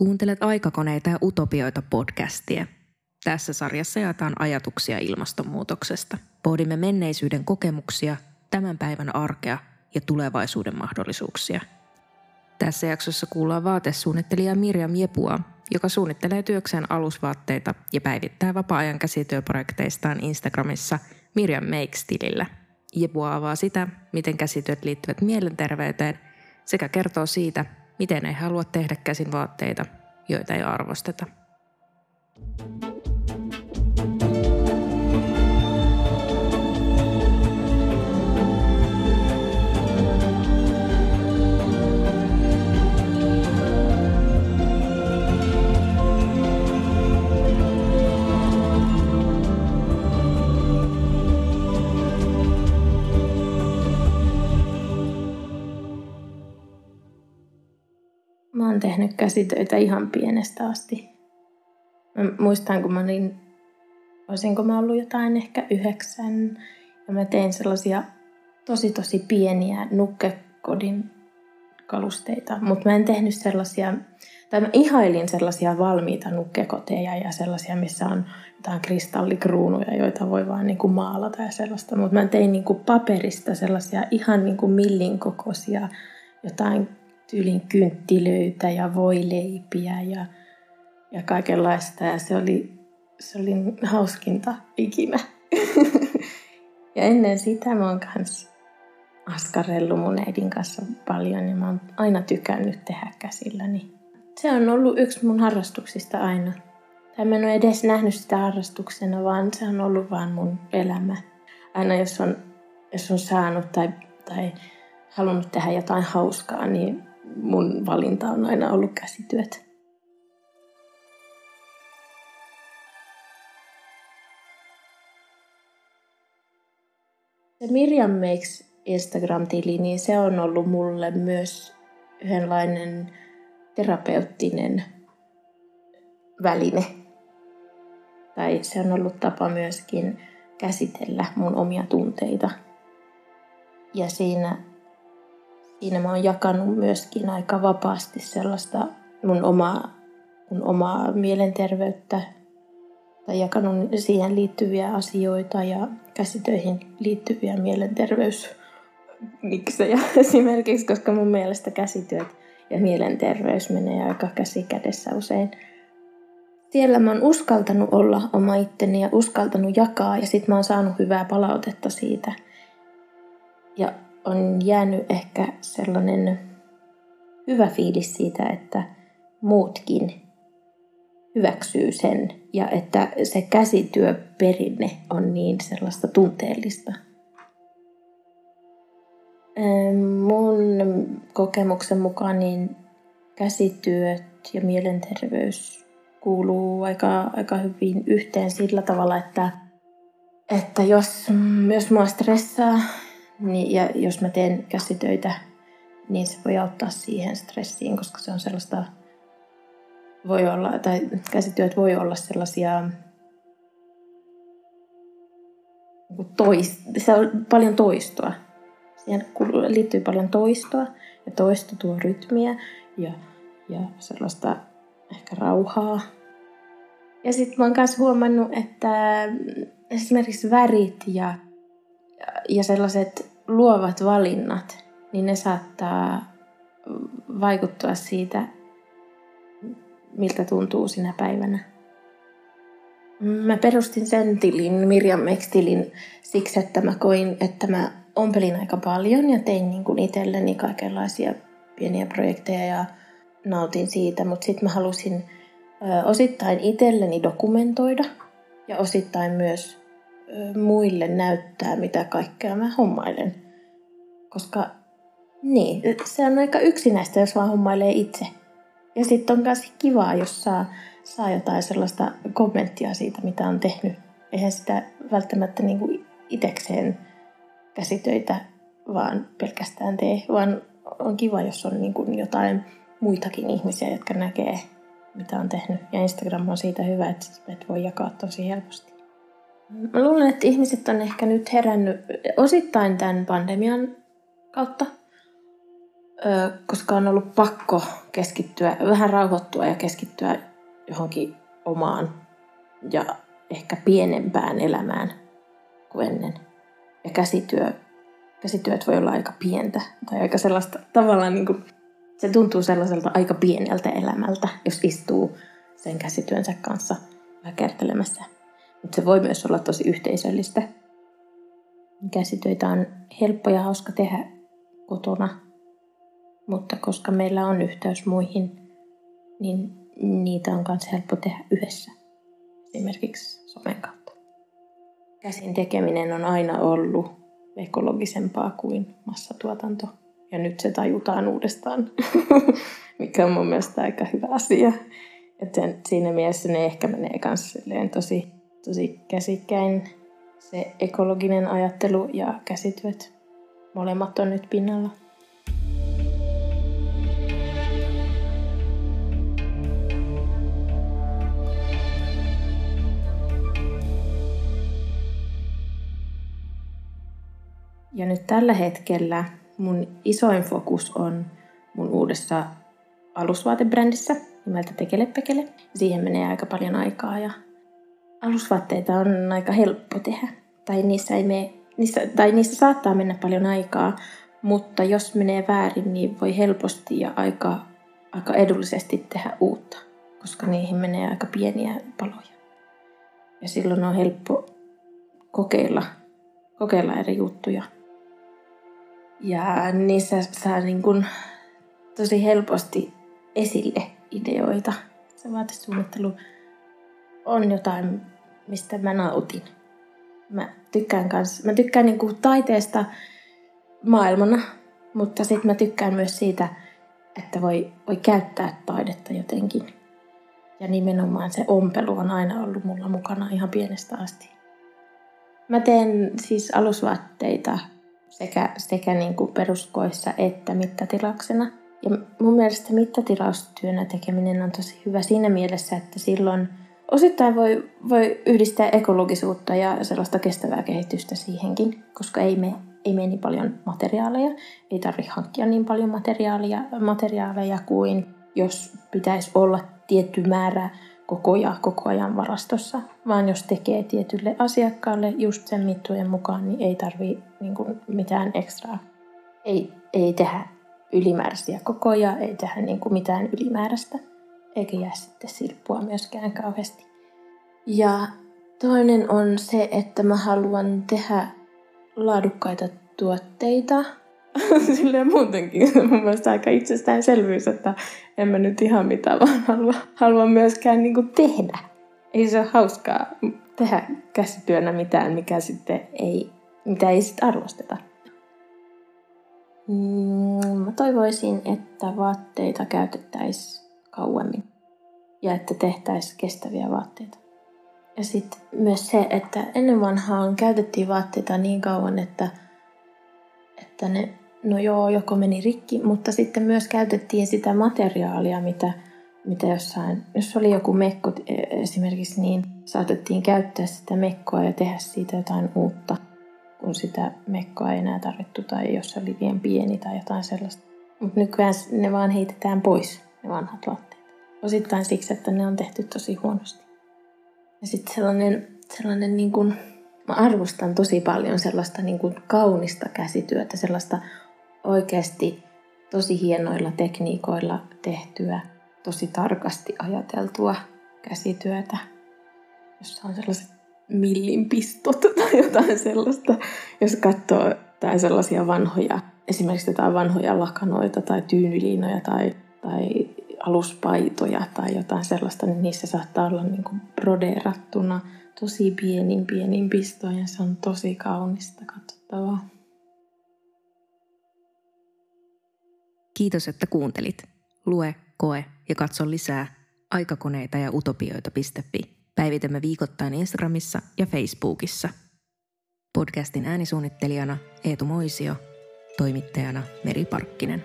Kuuntelet Aikakoneita ja utopioita podcastia. Tässä sarjassa jaetaan ajatuksia ilmastonmuutoksesta. Pohdimme menneisyyden kokemuksia, tämän päivän arkea ja tulevaisuuden mahdollisuuksia. Tässä jaksossa kuullaan vaatesuunnittelija Mirjam Jepua, joka suunnittelee työkseen alusvaatteita ja päivittää vapaa-ajan käsityöprojekteistaan Instagramissa Mirjam Makes-tilillä. Jepua avaa sitä, miten käsityöt liittyvät mielenterveyteen sekä kertoo siitä, miten ei halua tehdä käsin vaatteita, joita ei arvosteta. Mä oon tehnyt käsitöitä ihan pienestä asti. Mä muistan, kun mä olin, olisinko mä ollut jotain ehkä yhdeksän, ja mä tein sellaisia tosi tosi pieniä nukkekodin kalusteita, mutta mä en tehnyt sellaisia, tai mä ihailin sellaisia valmiita nukkekoteja ja sellaisia, missä on jotain kristallikruunuja, joita voi vaan niin kuin maalata ja sellaista, mutta mä tein niin kuin paperista sellaisia ihan niin kuin millin kokoisia jotain tyylin kynttilöitä ja voileipiä ja, ja kaikenlaista. Ja se oli, se oli hauskinta ikinä. ja ennen sitä mä oon kans askarellut mun äidin kanssa paljon ja mä oon aina tykännyt tehdä käsilläni. Se on ollut yksi mun harrastuksista aina. Tai mä en ole edes nähnyt sitä harrastuksena, vaan se on ollut vaan mun elämä. Aina jos on, jos on saanut tai, tai halunnut tehdä jotain hauskaa, niin mun valinta on aina ollut käsityöt. Se Mirjam Makes Instagram-tili, niin se on ollut mulle myös yhdenlainen terapeuttinen väline. Tai se on ollut tapa myöskin käsitellä mun omia tunteita. Ja siinä siinä mä oon jakanut myöskin aika vapaasti sellaista mun omaa, mun omaa mielenterveyttä tai jakanut siihen liittyviä asioita ja käsitöihin liittyviä mielenterveysmiksejä esimerkiksi, koska mun mielestä käsityöt ja mielenterveys menee aika käsi kädessä usein. Siellä mä oon uskaltanut olla oma itteni ja uskaltanut jakaa ja sit mä oon saanut hyvää palautetta siitä. Ja on jäänyt ehkä sellainen hyvä fiilis siitä, että muutkin hyväksyy sen ja että se käsityöperinne on niin sellaista tunteellista. Mun kokemuksen mukaan niin käsityöt ja mielenterveys kuuluu aika, aika hyvin yhteen sillä tavalla, että, että jos, jos mua stressaa niin, ja jos mä teen käsitöitä, niin se voi auttaa siihen stressiin, koska se on sellaista, voi olla, tai käsityöt voi olla sellaisia niinku toist, se on paljon toistoa. Siihen liittyy paljon toistoa ja toisto tuo rytmiä ja, ja sellaista ehkä rauhaa. Ja sitten mä oon myös huomannut, että esimerkiksi värit ja, ja sellaiset luovat valinnat, niin ne saattaa vaikuttaa siitä, miltä tuntuu sinä päivänä. Mä perustin sen tilin, Mirjam tilin siksi, että mä koin, että mä ompelin aika paljon ja tein niin kuin itselleni kaikenlaisia pieniä projekteja ja nautin siitä, mutta sitten mä halusin osittain itselleni dokumentoida ja osittain myös muille näyttää, mitä kaikkea mä hommailen. Koska niin, se on aika yksinäistä, jos vaan hommailee itse. Ja sitten on myös kivaa, jos saa, saa jotain sellaista kommenttia siitä, mitä on tehnyt. Eihän sitä välttämättä niinku itekseen käsitöitä vaan pelkästään tee, vaan on kiva, jos on niinku jotain muitakin ihmisiä, jotka näkee, mitä on tehnyt. Ja Instagram on siitä hyvä, että et voi jakaa tosi helposti. Mä luulen, että ihmiset on ehkä nyt herännyt osittain tämän pandemian kautta. Ö, koska on ollut pakko keskittyä, vähän rauhoittua ja keskittyä johonkin omaan ja ehkä pienempään elämään kuin ennen. Ja käsityö, käsityöt voi olla aika pientä tai aika sellaista tavallaan niin kuin, se tuntuu sellaiselta aika pieneltä elämältä, jos istuu sen käsityönsä kanssa vähän kertelemässä. Mutta se voi myös olla tosi yhteisöllistä. Käsitöitä on helppo ja hauska tehdä kotona, mutta koska meillä on yhteys muihin, niin niitä on myös helppo tehdä yhdessä, esimerkiksi somen kautta. Käsin tekeminen on aina ollut ekologisempaa kuin massatuotanto. Ja nyt se tajutaan uudestaan, mikä on mun mielestä aika hyvä asia. Että siinä mielessä ne ehkä menee myös tosi, tosi käsikkäin. Se ekologinen ajattelu ja käsityöt, molemmat on nyt pinnalla. Ja nyt tällä hetkellä mun isoin fokus on mun uudessa alusvaatebrändissä nimeltä Tekelepekele. Siihen menee aika paljon aikaa ja alusvaatteita on aika helppo tehdä. Tai niissä, ei mene, niissä, tai niissä saattaa mennä paljon aikaa, mutta jos menee väärin, niin voi helposti ja aika, aika edullisesti tehdä uutta, koska niihin menee aika pieniä paloja. Ja silloin on helppo kokeilla, kokeilla eri juttuja. Ja niissä saa niin kuin tosi helposti esille ideoita. Se vaatesuunnittelu on jotain, mistä mä nautin. Mä tykkään, kans, mä tykkään niin kuin taiteesta maailmana, mutta sitten mä tykkään myös siitä, että voi, voi käyttää taidetta jotenkin. Ja nimenomaan se ompelu on aina ollut mulla mukana ihan pienestä asti. Mä teen siis alusvaatteita sekä, sekä niin kuin peruskoissa että mittatilauksena. Ja mun mielestä mittatilaustyönä tekeminen on tosi hyvä siinä mielessä, että silloin osittain voi, voi yhdistää ekologisuutta ja sellaista kestävää kehitystä siihenkin, koska ei me ei mene niin paljon materiaaleja, ei tarvitse hankkia niin paljon materiaalia, materiaaleja kuin jos pitäisi olla tietty määrä kokoja koko ajan varastossa, vaan jos tekee tietylle asiakkaalle just sen mittojen mukaan, niin ei tarvi niin mitään ekstraa. Ei, ei tehdä ylimääräisiä kokoja, ei tehdä niin kuin mitään ylimääräistä, eikä jää sitten silppua myöskään kauheasti. Ja toinen on se, että mä haluan tehdä laadukkaita tuotteita, Silleen muutenkin mun mielestä aika itsestäänselvyys, että en mä nyt ihan mitään vaan halua, halua myöskään niin tehdä. Ei se ole hauskaa tehdä käsityönä mitään, mikä sitten ei, mitä ei sitten arvosteta. Mm, mä toivoisin, että vaatteita käytettäisiin kauemmin ja että tehtäisiin kestäviä vaatteita. Ja sitten myös se, että ennen vanhaan käytettiin vaatteita niin kauan, että, että ne no joo, joko meni rikki, mutta sitten myös käytettiin sitä materiaalia, mitä, mitä jossain, jos oli joku mekko e, esimerkiksi, niin saatettiin käyttää sitä mekkoa ja tehdä siitä jotain uutta, kun sitä mekkoa ei enää tarvittu tai jos se oli liian pieni tai jotain sellaista. Mutta nykyään ne vaan heitetään pois, ne vanhat vaatteet. Osittain siksi, että ne on tehty tosi huonosti. Ja sitten sellainen, sellainen niin kuin, mä arvostan tosi paljon sellaista niin kuin kaunista käsityötä, sellaista oikeasti tosi hienoilla tekniikoilla tehtyä, tosi tarkasti ajateltua käsityötä, jossa on sellaiset millinpistot tai jotain sellaista. Jos katsoo tai sellaisia vanhoja, esimerkiksi jotain vanhoja lakanoita tai tyynyliinoja tai, tai aluspaitoja tai jotain sellaista, niin niissä saattaa olla niin kuin brodeerattuna tosi pienin pienin pistoin ja se on tosi kaunista katsottavaa. Kiitos, että kuuntelit. Lue, koe ja katso lisää aikakoneita ja utopioita.fi. Päivitämme viikoittain Instagramissa ja Facebookissa. Podcastin äänisuunnittelijana Eetu Moisio, toimittajana Meri Parkkinen.